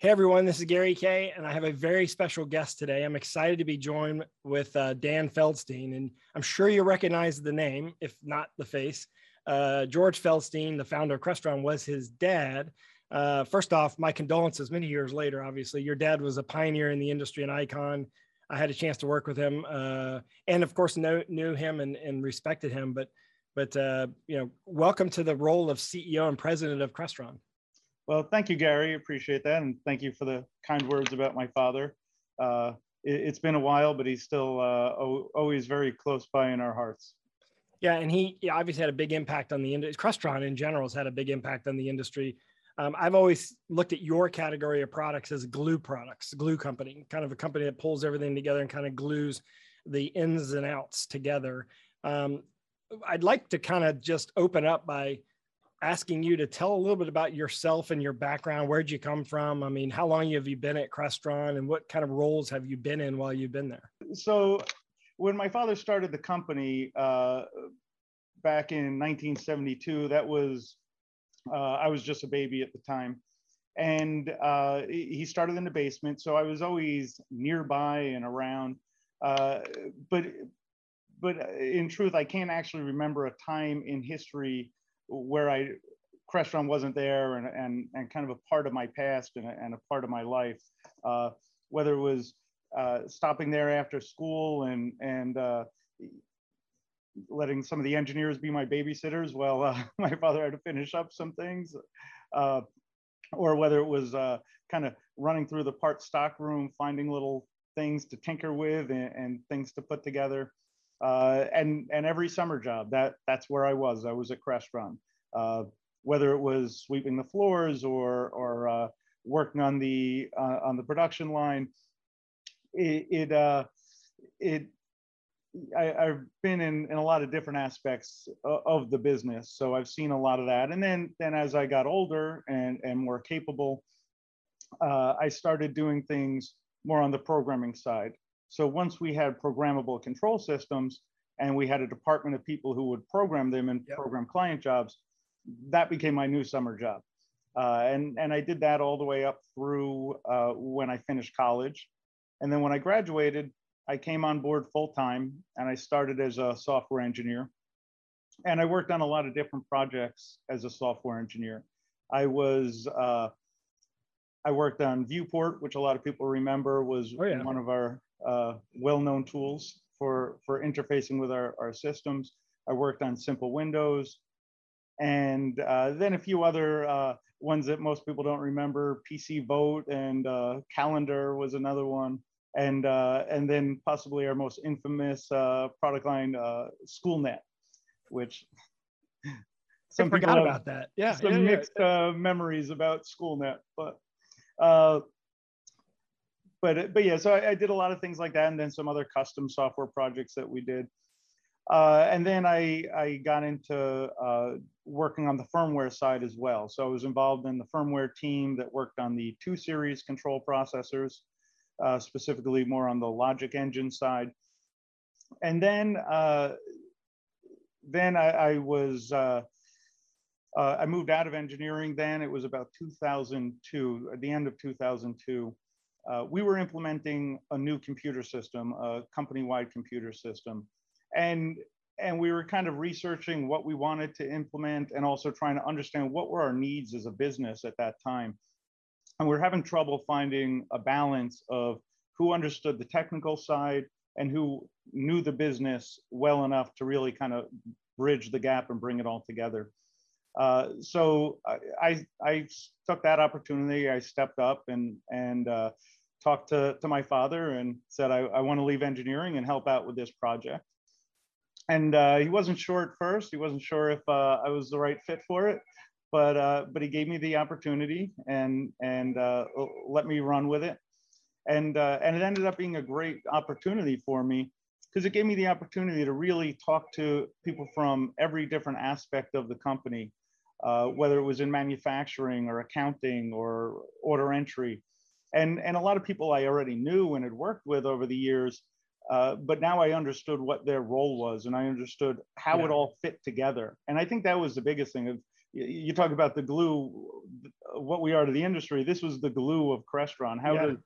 Hey everyone, this is Gary Kayye, and I have a very special guest today. I'm excited to be joined with uh, Dan Feldstein, and I'm sure you recognize the name, if not the face. Uh, George Feldstein, the founder of Crestron, was his dad. Uh, first off, my condolences many years later, obviously. Your dad was a pioneer in the industry, an icon. I had a chance to work with him, uh, and of course, know, knew him and, and respected him. But, but uh, you know, welcome to the role of CEO and president of Crestron. Well, thank you, Gary. Appreciate that, and thank you for the kind words about my father. Uh, it, has been a while, but he's still uh, always very close by in our hearts. Yeah, and he obviously had a big impact on the industry. Crestron in general has had a big impact on the industry. Um, I've always looked at your category of products as glue products, glue company, kind of a company that pulls everything together and kind of glues the ins and outs together. Um, I'd like to kind of just open up by asking you to tell a little bit about yourself and your background. Where'd you come from? I mean, how long have you been at Crestron and what kind of roles have you been in while you've been there? So, when my father started the company uh, back in 1972, that was, uh, I was just a baby at the time. And uh, he started in the basement. So I was always nearby and around. Uh, but, but in truth, I can't actually remember a time in history where I Crestron wasn't there and, and, and kind of a part of my past and and a part of my life, uh, whether it was uh, stopping there after school and, and uh, letting some of the engineers be my babysitters while uh, my father had to finish up some things, uh, or whether it was uh, kind of running through the part stock room, finding little things to tinker with and, and things to put together uh, and and every summer job that that's where I was. I was at Crestron, uh, whether it was sweeping the floors or or working on the on the production line. It it, uh, it I, have been in, in a lot of different aspects of the business, so I've seen a lot of that. And then then as I got older and and more capable, uh, I started doing things more on the programming side. So once we had programmable control systems and we had a department of people who would program them and yep. program client jobs, that became my new summer job. Uh, and, and I did that all the way up through uh, when I finished college. And then when I graduated, I came on board full time and I started as a software engineer. And I worked on a lot of different projects as a software engineer. I was uh, I worked on Viewport, which a lot of people remember was oh, yeah. one of our uh, well-known tools for, for interfacing with our, our systems. I worked on SIMPL Windows, and uh, then a few other uh, ones that most people don't remember. PC Vote and uh, Calendar was another one, and uh, and then possibly our most infamous uh, product line, SchoolNet, which some I forgot about that. Yeah, some yeah, mixed yeah. memories about SchoolNet, but uh, but but yeah, so I, I, did a lot of things like that, and then some other custom software projects that we did. Uh, and then I I got into uh, working on the firmware side as well. So I was involved in the firmware team that worked on the two series control processors, uh, specifically more on the logic engine side. And then uh, then I, I was uh, uh, I moved out of engineering then. It was about 2002, at the end of 2002. Uh, we were implementing a new computer system, a company-wide computer system. And, and we were kind of researching what we wanted to implement and also trying to understand what were our needs as a business at that time. And we we're having trouble finding a balance of who understood the technical side and who knew the business well enough to really kind of bridge the gap and bring it all together. Uh, so I, I took that opportunity. I stepped up and and uh, talked to, to my father and said I, I want to leave engineering and help out with this project. And uh, he wasn't sure at first. He wasn't sure if uh, I was the right fit for it, but uh, but he gave me the opportunity and and let me run with it. And and it ended up being a great opportunity for me because it gave me the opportunity to really talk to people from every different aspect of the company uh, whether it was in manufacturing or accounting or order entry. And, and a lot of people I already knew and had worked with over the years, uh, but now I understood what their role was and I understood how Yeah. it all fit together. And I think that was the biggest thing of you talk about the glue, what we are to the industry. This was the glue of Crestron. How Yeah. do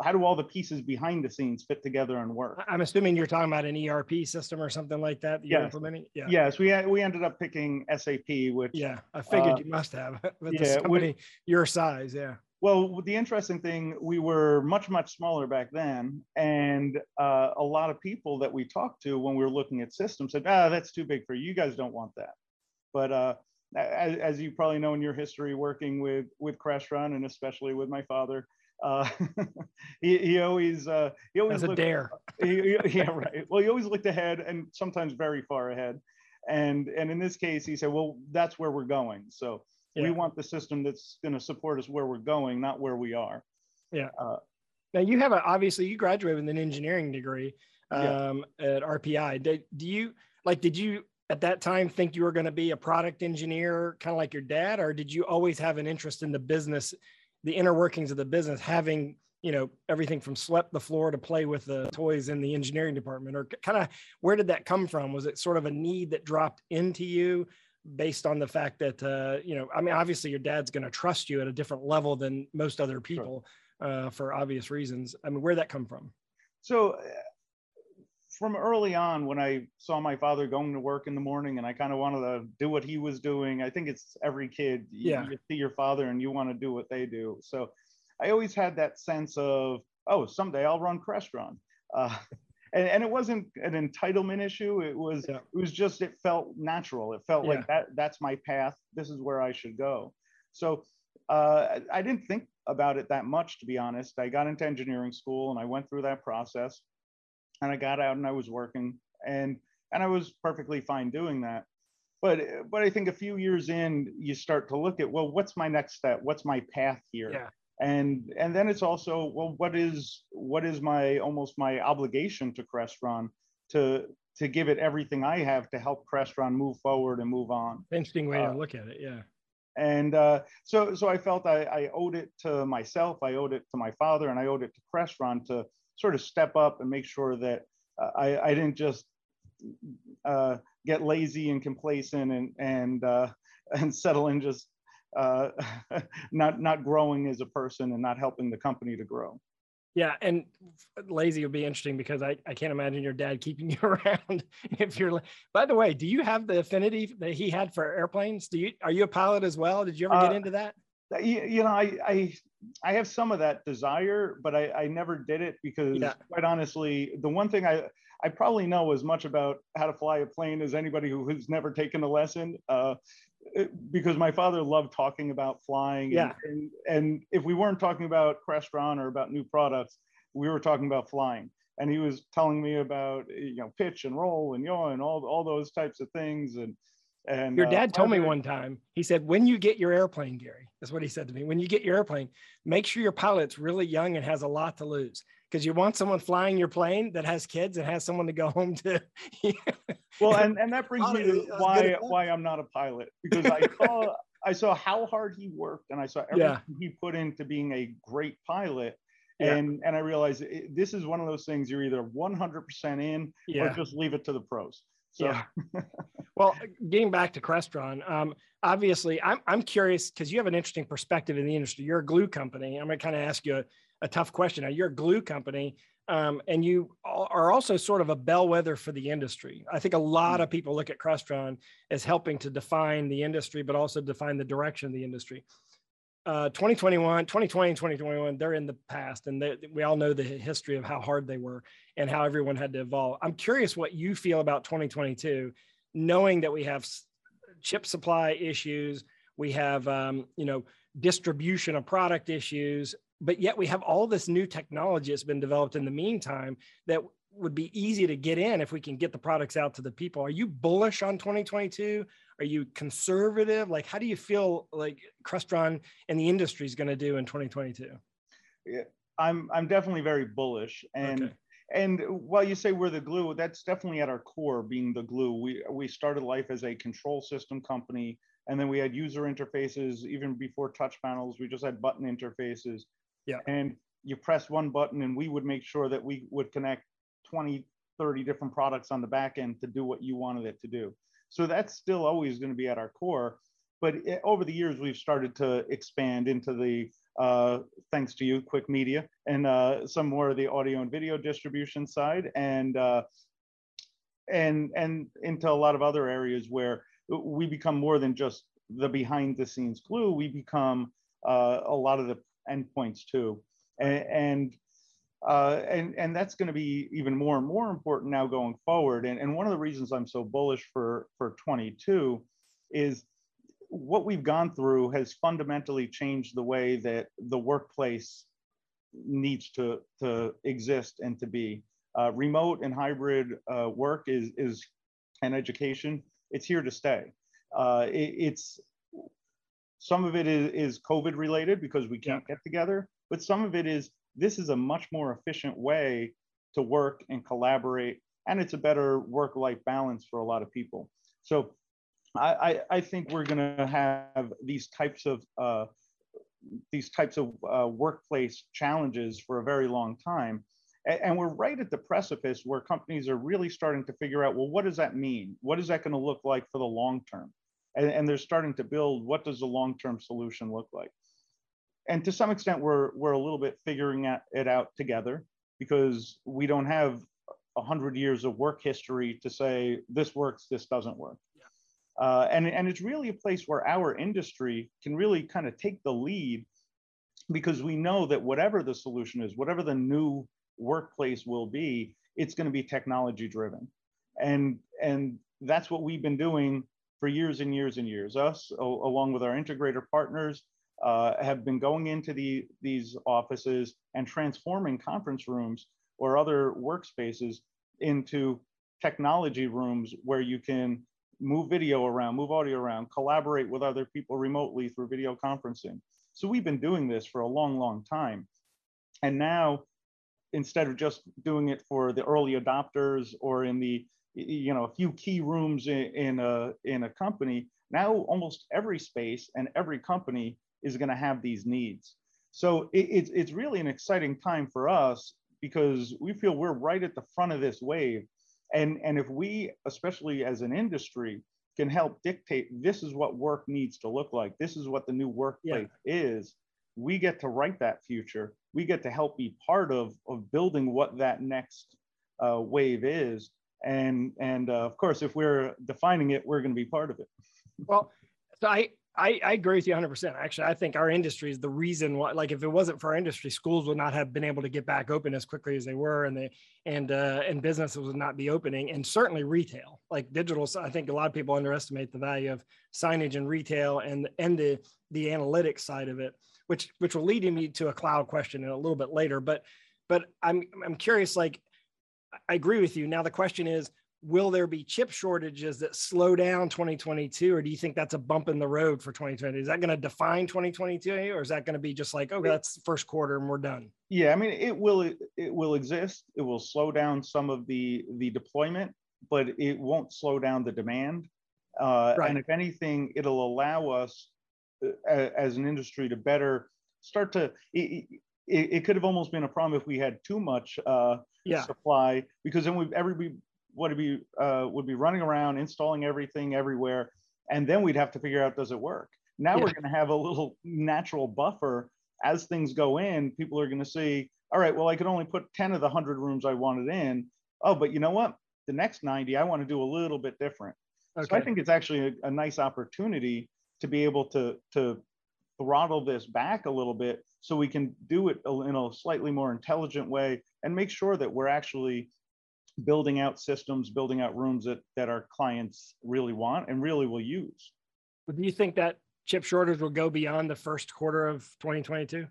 how do all the pieces behind the scenes fit together and work? I'm assuming you're talking about an ERP system or something like that that you're Yes. implementing. Yeah. Yes, we we ended up picking SAP, which Yeah. I figured Uh, you must have with yeah, this we- company your size. Yeah. Well, the interesting thing, we were much, much smaller back then. And uh, a lot of people that we talked to when we were looking at systems said, ah, that's too big for you. You guys don't want that. But uh, as, as you probably know in your history working with, with Crestron and especially with my father, uh, he, he always, uh, he always looked, dare. he- he- yeah, right. Well, he always looked ahead and sometimes very far ahead. And, and in this case, he said, well, that's where we're going. So we want the system that's going to support us where we're going, not where we are. Yeah. Uh, now you have a, obviously you graduated with an engineering degree Yeah. um, at RPI. Did, do you like, did you at that time think you were going to be a product engineer, kind of like your dad, or did you always have an interest in the business, the inner workings of the business, having, you know, everything from swept the floor to play with the toys in the engineering department or kind of where did that come from? Was it sort of a need that dropped into you based on the fact that, uh, you know, I mean, obviously your dad's going to trust you at a different level than most other people uh, for obvious reasons. I mean, where'd that come from? So from early on, when I saw my father going to work in the morning and I kind of wanted to do what he was doing, I think it's every kid, you, Yeah. you see your father and you want to do what they do. So I always had that sense of, oh, someday I'll run Crestron. Uh, and, and it wasn't an entitlement issue. It was, Yeah. it was just, it felt natural. It felt Yeah. like that, that's my path. This is where I should go. So uh, I I didn't think about it that much, to be honest. I got into engineering school and I went through that process and I got out and I was working and and I was perfectly fine doing that. But but I think a few years in, you start to look at well, what's my next step? What's my path here? Yeah. And and then it's also well, what is what is my almost my obligation to Crestron to to give it everything I have to help Crestron move forward and move on Interesting way Uh, to look at it. Yeah. and uh, so so I felt I, I owed it to myself, I owed it to my father, and I owed it to Crestron to sort of step up and make sure that uh, I, I didn't just uh, get lazy and complacent and and uh, and settle in just uh, not not growing as a person and not helping the company to grow. Yeah. And lazy would be interesting because I, I can't imagine your dad keeping you around if you're, by the way, do you have the affinity that he had for airplanes? Do you, are you a pilot as well? Did you ever get Uh, into that? You, you know, I, I I have some of that desire, but I, I never did it because, Yeah. quite honestly, the one thing I I probably know as much about how to fly a plane as anybody who has never taken a lesson. Uh, because my father loved talking about flying. Yeah. And, and, and if we weren't talking about Crestron or about new products, we were talking about flying. And he was telling me about you know pitch and roll and yaw and all all those types of things and. And Your uh, dad told me one time, he said, when you get your airplane, Gary, that's what he said to me. When you get your airplane, make sure your pilot's really young and has a lot to lose because you want someone flying your plane that has kids and has someone to go home to. well and, and that brings me to why why i'm not a pilot because i saw i saw how hard he worked and i saw everything Yeah. he put into being a great pilot Yeah. and and i realized it, this is one of those things you're either 100% in or just leave it to the pros so Yeah. Well, getting back to Crestron, um, obviously, I'm, I'm curious because you have an interesting perspective in the industry. You're a glue company. I'm going to kind of ask you a, a tough question. Now, you're a glue company, um, and you are also sort of a bellwether for the industry. I think a lot of people look at Crestron as helping to define the industry, but also define the direction of the industry. Uh, 2021, 2020, 2021, they're in the past, and they, we all know the history of how hard they were and how everyone had to evolve. I'm curious what you feel about 2022 knowing that we have chip supply issues, we have um, you know distribution of product issues, but yet we have all this new technology that's been developed in the meantime that would be easy to get in if we can get the products out to the people. Are you bullish on 2022? Are you conservative? Like, how do you feel like Crestron and the industry is going to do in 2022? Yeah, i'm i'm definitely very bullish and Okay. and while you say we're the glue that's definitely at our core being the glue we we started life as a control system company and then we had user interfaces even before touch panels. We just had button interfaces. Yeah. And you press one button, and we would make sure that we would connect 20, 30 different products on the back end to do what you wanted it to do. So that's still always going to be at our core. But it, over the years, we've started to expand into the, uh, thanks to you, QuickMedia, and uh, some more of the audio and video distribution side, and uh, and and into a lot of other areas where we become more than just the behind the scenes glue. We become uh, a lot of the endpoints too, and and, uh, and and that's going to be even more and more important now going forward. And and one of the reasons I'm so bullish for for 22 is what we've gone through has fundamentally changed the way that the workplace needs to to exist and to be. Uh, remote and hybrid uh, work is is and education. It's here to stay. Uh, it, it's some of it is, is COVID related because we can't get together, but some of it is this is a much more efficient way to work and collaborate, and it's a better work-life balance for a lot of people. So I, I, think we're going to have these types of uh, these types of uh, workplace challenges for a very long time. A- And we're right at the precipice where companies are really starting to figure out, well, what does that mean? What is that going to look like for the long term? And, and they're starting to build what does the long-term solution look like? And to some extent, we're we're a little bit figuring it out together because we don't have a hundred years of work history to say this works, this doesn't work. Uh, and, and it's really a place where our industry can really kind of take the lead because we know that whatever the solution is, whatever the new workplace will be, it's going to be technology driven. And, and that's what we've been doing for years and years and years. Us, a- along with our integrator partners, uh, have been going into the, these offices and transforming conference rooms or other workspaces into technology rooms where you can move video around, move audio around, collaborate with other people remotely through video conferencing. So we've been doing this for a long, long time. And now, instead of just doing it for the early adopters or in the, you know, a few key rooms in, in a in a company, now almost every space and every company is going to have these needs. So it, it's it's really an exciting time for us because we feel we're right at the front of this wave. And and if we especially as an industry can help dictate this is what work needs to look like. This is what the new workplace is. We get to write that future. We get to help be part of of building what that next uh, wave is. And and uh, of course if we're defining it we're going to be part of it. Well, so I, I, I agree with you 100%. Actually, I think our industry is the reason why, like, if it wasn't for our industry, schools would not have been able to get back open as quickly as they were, and they, and, uh, and businesses would not be opening, and certainly retail, like digital. I think a lot of people underestimate the value of signage and retail and, and the, the analytics side of it, which, which will lead me to a cloud question in a little bit later. But, but I'm, I'm curious, like, I agree with you. Now the question is, will there be chip shortages that slow down 2022 or do you think that's a bump in the road for 2020 is that going to define 2022 or is that going to be just like okay that's the first quarter and we're done? Yeah i mean it will it will exist. It will slow down some of the the deployment but it won't slow down the demand. Uh, Right. and if anything it'll allow us uh, as an industry to better start to it, it, it could have almost been a problem if we had too much uh, yeah. supply because then we everybody would be uh, would be running around installing everything everywhere and then we'd have to figure out does it work? Now Yeah. we're going to have a little natural buffer. As things go in people are going to see all right well i could only put 10 of the 100 rooms i wanted in. Oh but you know what? The next 90 i want to do a little bit different. So i think it's actually a, a nice opportunity to be able to to throttle this back a little bit so we can do it in a slightly more intelligent way and make sure that we're actually building out systems building out rooms that that our clients really want and really will use do you think that chip shortage will go beyond the first quarter of 2022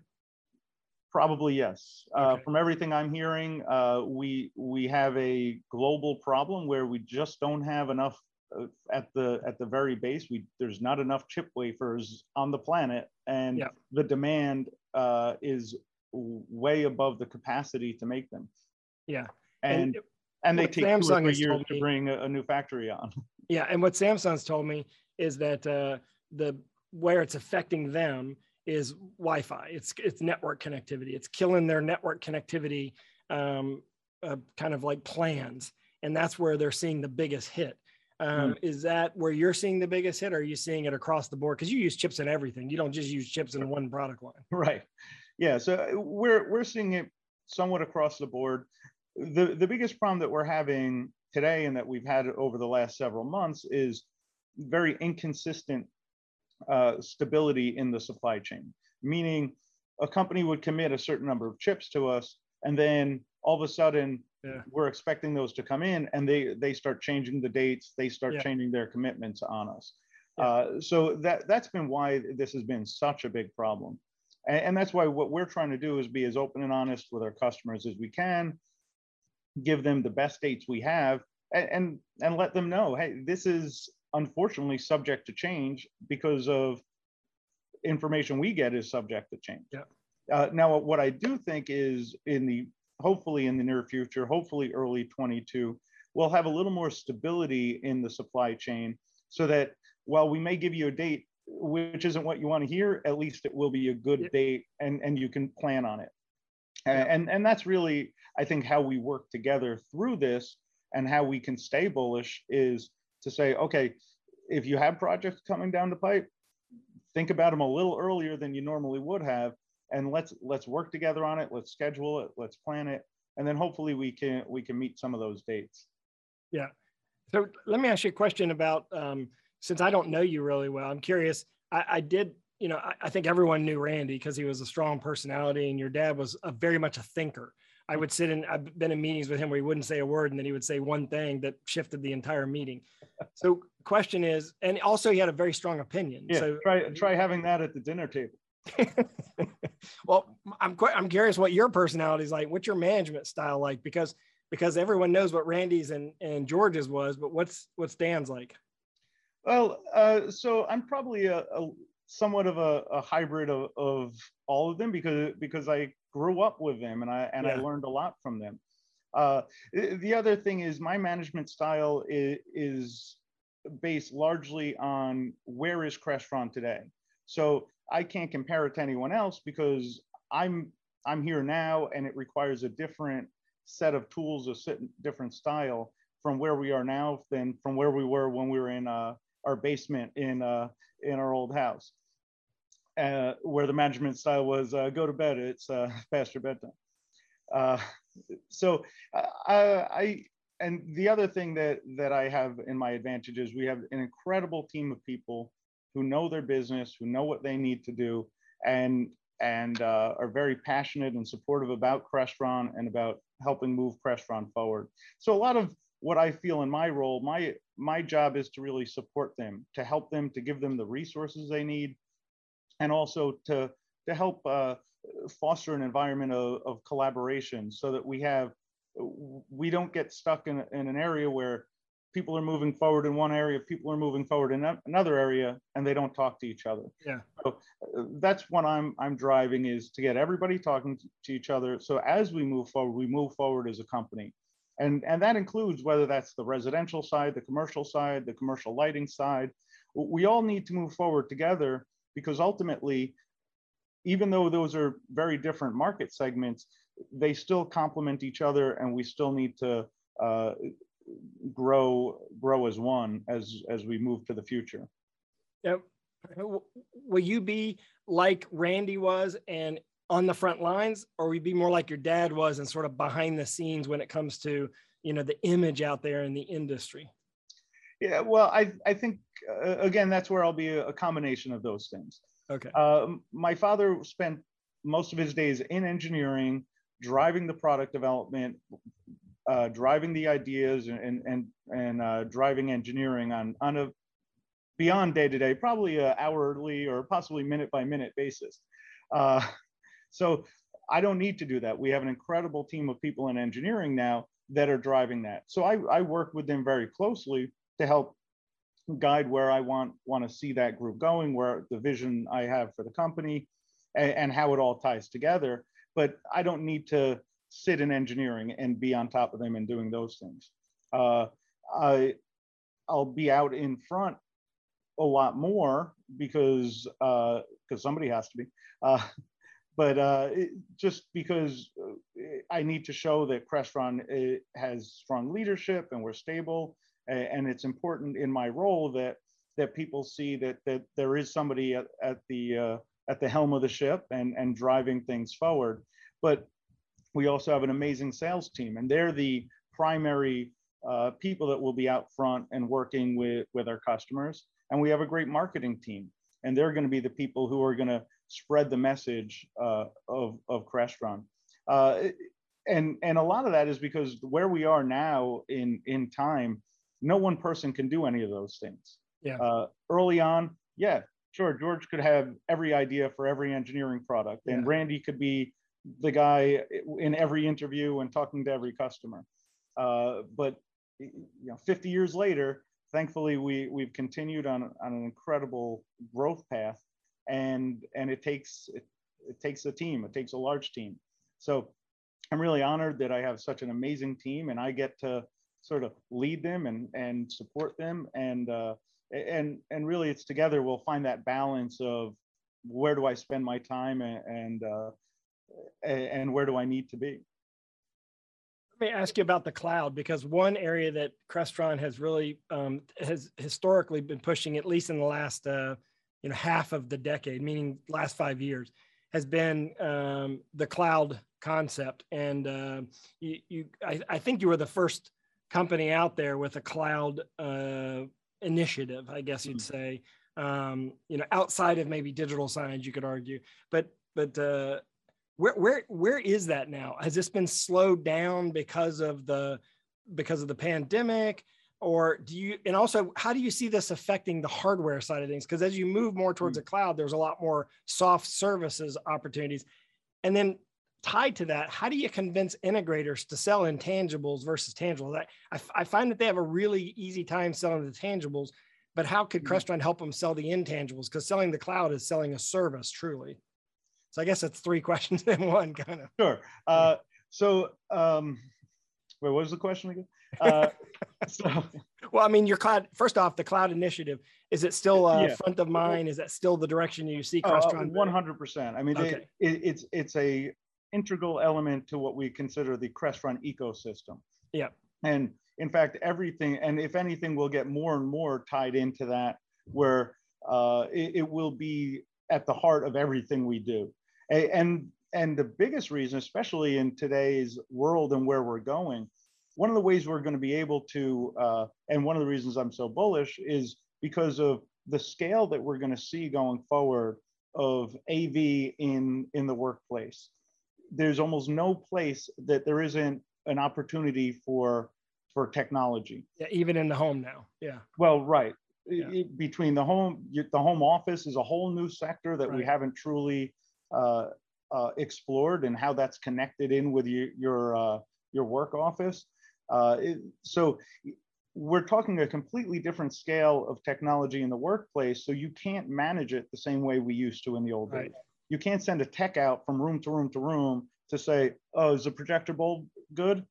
Probably yes. Uh, From everything I'm hearing, uh, we we have a global problem where we just don't have enough uh, at the at the very base. We there's not enough chip wafers on the planet, and Yeah. the demand uh, is way above the capacity to make them. yeah And and, they what take two or Samsung three has years to bring a, a new factory on. Yeah, and what Samsung's told me is that uh, the where it's affecting them is Wi-Fi. It's it's network connectivity. It's killing their network connectivity um, uh, kind of like plans, and that's where they're seeing the biggest hit. Um, Is that where you're seeing the biggest hit? Or are you seeing it across the board? Because you use chips in everything. You don't just use chips in one product line. Right. Yeah. So uh, we're we're seeing it somewhat across the board. The the biggest problem that we're having today and that we've had over the last several months is very inconsistent uh, stability in the supply chain. Meaning, a company would commit a certain number of chips to us, and then all of a sudden Yeah. we're expecting those to come in, and they they start changing the dates. They start Yeah. changing their commitments on us. Yeah. Uh, so that that's been why this has been such a big problem. And, and that's why what we're trying to do is be as open and honest with our customers as we can, give them the best dates we have, and and, and let them know, hey, this is unfortunately subject to change because of information we get is subject to change. Yeah. Uh, now, what I do think is in the hopefully in the near future, hopefully early 22, we'll have a little more stability in the supply chain so that while we may give you a date which isn't what you want to hear, at least it will be a good Yeah. date and, and you can plan on it. Yeah. And, and that's really, I think, how we work together through this and how we can stay bullish is to say, okay, if you have projects coming down the pipe, think about them a little earlier than you normally would have, and let's let's work together on it. Let's schedule it. Let's plan it, and then hopefully we can we can meet some of those dates. Yeah so let me ask you a question about um, since I don't know you really well. I'm curious. I, I did, you know, I, I think everyone knew Randy because he was a strong personality, and your dad was a very much a thinker. I would sit in. I've been in meetings with him where he wouldn't say a word, and then he would say one thing that shifted the entire meeting. So, question is, and also he had a very strong opinion. Yeah, So, try try having that at the dinner table. well, I'm quite, I'm curious what your personality is like. What's your management style like? Because because everyone knows what Randy's and and George's was, but what's what's Dan's like? Well, uh, so I'm probably a, a somewhat of a, a hybrid of, of all of them because because I grew up with them and I and I learned a lot from them. Uh, the the other thing is my management style is, is based largely on where is Crestron today. So I can't compare it to anyone else because I'm I'm here now and it requires a different set of tools, a different style from where we are now than from where we were when we were in uh, our basement in uh, in our old house, uh, where the management style was uh, go to bed. It's uh, past your bedtime. Uh, so uh, I, and the other thing that that I have in my advantage is we have an incredible team of people who know their business, who know what they need to do, and and are very passionate and supportive about Crestron and about helping move Crestron forward. So a lot of what I feel in my role, my my job is to really support them, to help them, to give them the resources they need, and also to to help uh, foster an environment of, of collaboration so that we have we don't get stuck in, in an area where people are moving forward in one area, people are moving forward in another area, and they don't talk to each other. Yeah. So uh, that's what I'm I'm driving is to get everybody talking to- to each other. So as we move forward, we move forward as a company. And, and that includes whether that's the residential side, the commercial side, the commercial lighting side. We all need to move forward together because ultimately, even though those are very different market segments, they still complement each other and we still need to uh, grow grow as one as as we move to the future. Yep. Will you be like Randy was and on the front lines, or will you be more like your dad was and sort of behind the scenes when it comes to you know the image out there in the industry? Yeah, well, I I think uh, again that's where I'll be a, a combination of those things. Okay. Um, my father spent most of his days in engineering, driving the product development, uh, driving the ideas, and and and uh, driving engineering on on a beyond day to day, probably a hourly or possibly minute by minute basis. Uh, so I don't need to do that. We have an incredible team of people in engineering now that are driving that. So I, I work with them very closely to help guide where I want want to see that group going, where the vision I have for the company, and, and how it all ties together. But I don't need to sit in engineering and be on top of them and doing those things. Uh, I I'll be out in front a lot more because because uh, somebody has to be. Uh, but uh, it, just because uh, I need to show that Crestron uh, has strong leadership and we're stable, and it's important in my role that that people see that that there is somebody at, at the uh, at the helm of the ship and and driving things forward. But we also have an amazing sales team, and they're the primary uh, people that will be out front and working with with our customers. And we have a great marketing team, and they're going to be the people who are going to spread the message uh, of of Crestron. Uh, and and a lot of that is because where we are now in in time, no one person can do any of those things. Yeah. Uh, early on, yeah, sure, George could have every idea for every engineering product, and Yeah. Randy could be the guy in every interview and talking to every customer. Uh, but you know, 50 years later, thankfully we we've continued on on an incredible growth path and and it takes it, it takes a team it takes a large team so i'm really honored that i have such an amazing team and i get to sort of lead them and and support them and uh and and really it's together we'll find that balance of where do i spend my time and and uh and where do i need to be Let me ask you about the cloud because one area that Crestron has really um, has historically been pushing, at least in the last uh, you know half of the decade, meaning last five years, has been um, the cloud concept. And uh, you, you I, I think you were the first company out there with a cloud uh, initiative, I guess you'd say. Um, you know, outside of maybe digital signage, you could argue, but but uh, where where where is that now? Has this been slowed down because of the because of the pandemic? Or do you and also how do you see this affecting the hardware side of things? Because as you move more towards the cloud, there's a lot more soft services opportunities. And then tied to that, how do you convince integrators to sell intangibles versus tangibles? I, I, I find that they have a really easy time selling the tangibles, but how could Mhm. Crestron help them sell the intangibles? Because selling the cloud is selling a service truly. So I guess that's three questions in one kind of. Sure. Uh, so, um, wait, what was the question again? Uh, so, Well, I mean, your cloud, first off, the cloud initiative, is it still uh, Yeah. front of mind? Is that still the direction you see oh, Crestron? one hundred percent. I mean, Okay. it, it's it's a integral element to what we consider the Crestron ecosystem. Yeah. And in fact, everything, and if anything, will get more and more tied into that, where uh, it, it will be at the heart of everything we do. A- And and the biggest reason, especially in today's world and where we're going, one of the ways we're going to be able to, uh, and one of the reasons I'm so bullish is because of the scale that we're going to see going forward of AV in in the workplace. There's almost no place that there isn't an opportunity for for technology. Yeah, even in the home now. Yeah. Well, right. Yeah. I- between the home, the home office is a whole new sector that we haven't truly uh, uh, explored, and how that's connected in with your your uh, your work office. Uh, it- so we're talking a completely different scale of technology in the workplace. So you can't manage it the same way we used to in the old Right. days. You can't send a tech out from room to room to room to say, "Oh, is the projector bulb good?"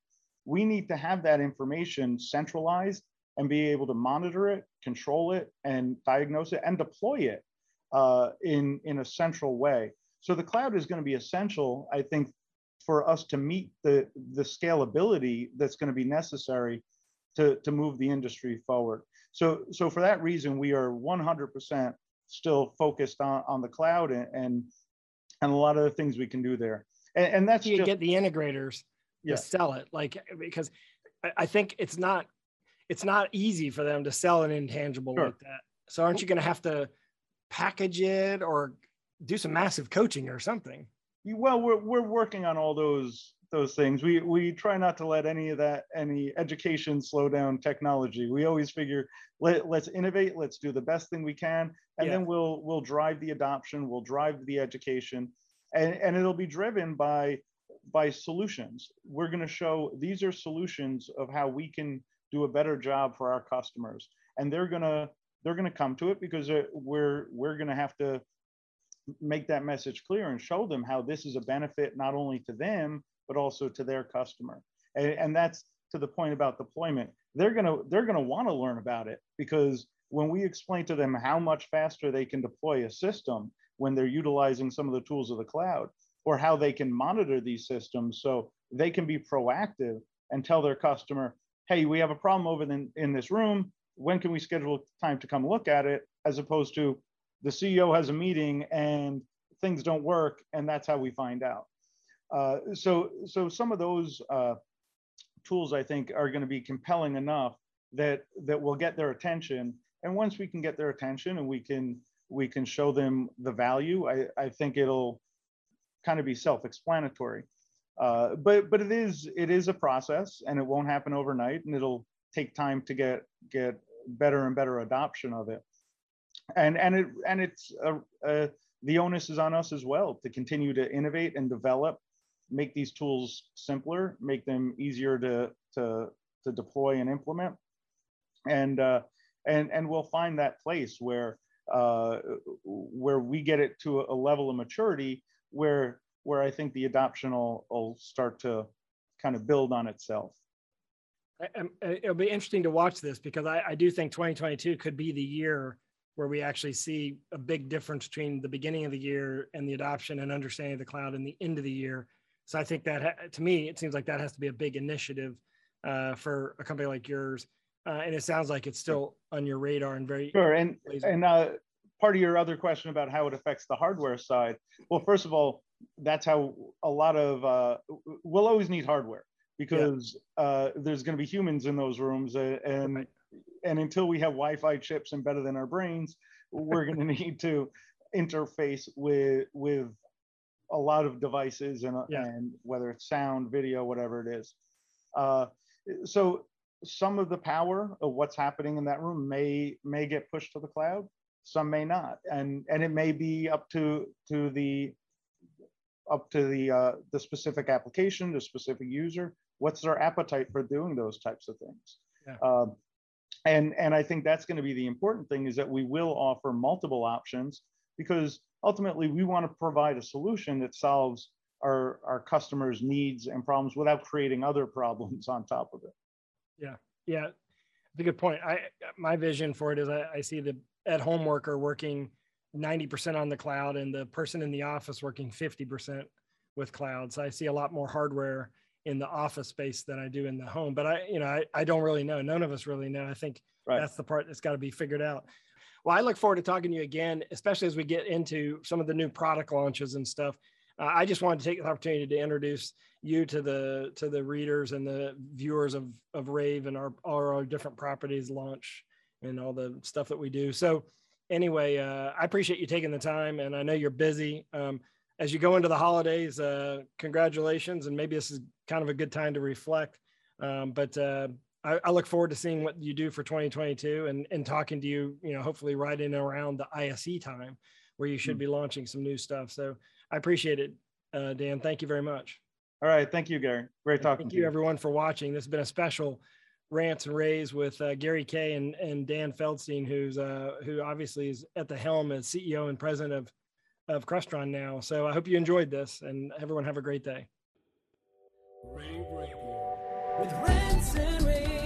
We need to have that information centralized and be able to monitor it, control it, and diagnose it and deploy it uh, in, in a central way. So the cloud is going to be essential, I think, for us to meet the, the scalability that's going to be necessary to, to move the industry forward. So, so for that reason, we are 100% still focused on, on the cloud and, and, and a lot of the things we can do there. And, and that's You just, get the integrators Yeah. to sell it, like because I, think it's not it's not easy for them to sell an intangible Sure. like that. So aren't you going to have to package it or do some massive coaching or something? well we're, we're working on all those those things. We we try not to let any of that any education slow down technology. We always figure let, let's innovate let's do the best thing we can and Yeah. then we'll we'll drive the adoption we'll drive the education and and it'll be driven by by solutions. We're going to show these are solutions of how we can do a better job for our customers and they're going to they're going to come to it because uh, we're we're going to have to make that message clear and show them how this is a benefit not only to them but also to their customer and, and that's to the point about deployment they're to they're to want to learn about it because when we explain to them how much faster they can deploy a system when they're utilizing some of the tools of the cloud, or how they can monitor these systems so they can be proactive and tell their customer, hey, we have a problem over in, in this room. When can we schedule time to come look at it? As opposed to the CEO has a meeting and things don't work, and that's how we find out. Uh, so, so some of those uh, tools I think are going to be compelling enough that that will get their attention. And once we can get their attention and we can we can show them the value, I, I think it'll kind of be self-explanatory. Uh, but but it is it is a process and it won't happen overnight and it'll take time to get get better and better adoption of it. And and it and it's a, a, the onus is on us as well to continue to innovate and develop make these tools simpler, make them easier to to to deploy and implement, and uh, and and we'll find that place where uh, where we get it to a level of maturity where where I think the adoption will, will start to kind of build on itself. It'll be interesting to watch this because I, I do think 2022 could be the year where we actually see a big difference between the beginning of the year and the adoption and understanding of the cloud and the end of the year so I think that to me, it seems like that has to be a big initiative uh, for a company like yours. Uh, and it sounds like it's still on your radar and very sure. And and uh, part of your other question about how it affects the hardware side. Well, first of all, that's how a lot of uh, we'll always need hardware because yeah. uh, there's going to be humans in those rooms, uh, and right. and until we have Wi-Fi chips embedded in our brains, we're going to need to interface with with a lot of devices and, yeah. and whether it's sound, video, whatever it is. Uh, so some of the power of what's happening in that room may may get pushed to the cloud, some may not, and and it may be up to to the up to the uh, the specific application, the specific user. What's their appetite for doing those types of things? Yeah. Um, and and I think that's going to be the important thing is that we will offer multiple options because ultimately we want to provide a solution that solves our, our customers' needs and problems without creating other problems on top of it. Yeah, yeah, it's a good point. I my vision for it is I, I see the at home worker working 90% on the cloud and the person in the office working 50% with cloud. So I see a lot more hardware in the office space than I do in the home. But I, you know, I, I don't really know. None of us really know. I think right. that's the part that's got to be figured out. Well, I look forward to talking to you again, especially as we get into some of the new product launches and stuff. Uh, I just wanted to take the opportunity to introduce you to the to the readers and the viewers of of rAVe and our our, different properties launch and all the stuff that we do. So anyway, uh, I appreciate you taking the time, and I know you're busy. Um, as you go into the holidays, uh, congratulations, and maybe this is kind of a good time to reflect. Um, but uh, I, I, look forward to seeing what you do for 2022 and, and talking to you, you know, hopefully right in around the ISE time where you should mm-hmm. be launching some new stuff. So I appreciate it, uh, Dan. Thank you very much. All right. Thank you, Gary. Great talking thank to you. you, everyone, for watching. This has been a special rants and raves with uh, Gary Kayye and, and Dan Feldstein, who's uh, who obviously is at the helm as CEO and president of of Crestron now. So I hope you enjoyed this, and everyone have a great day. With rants and raves.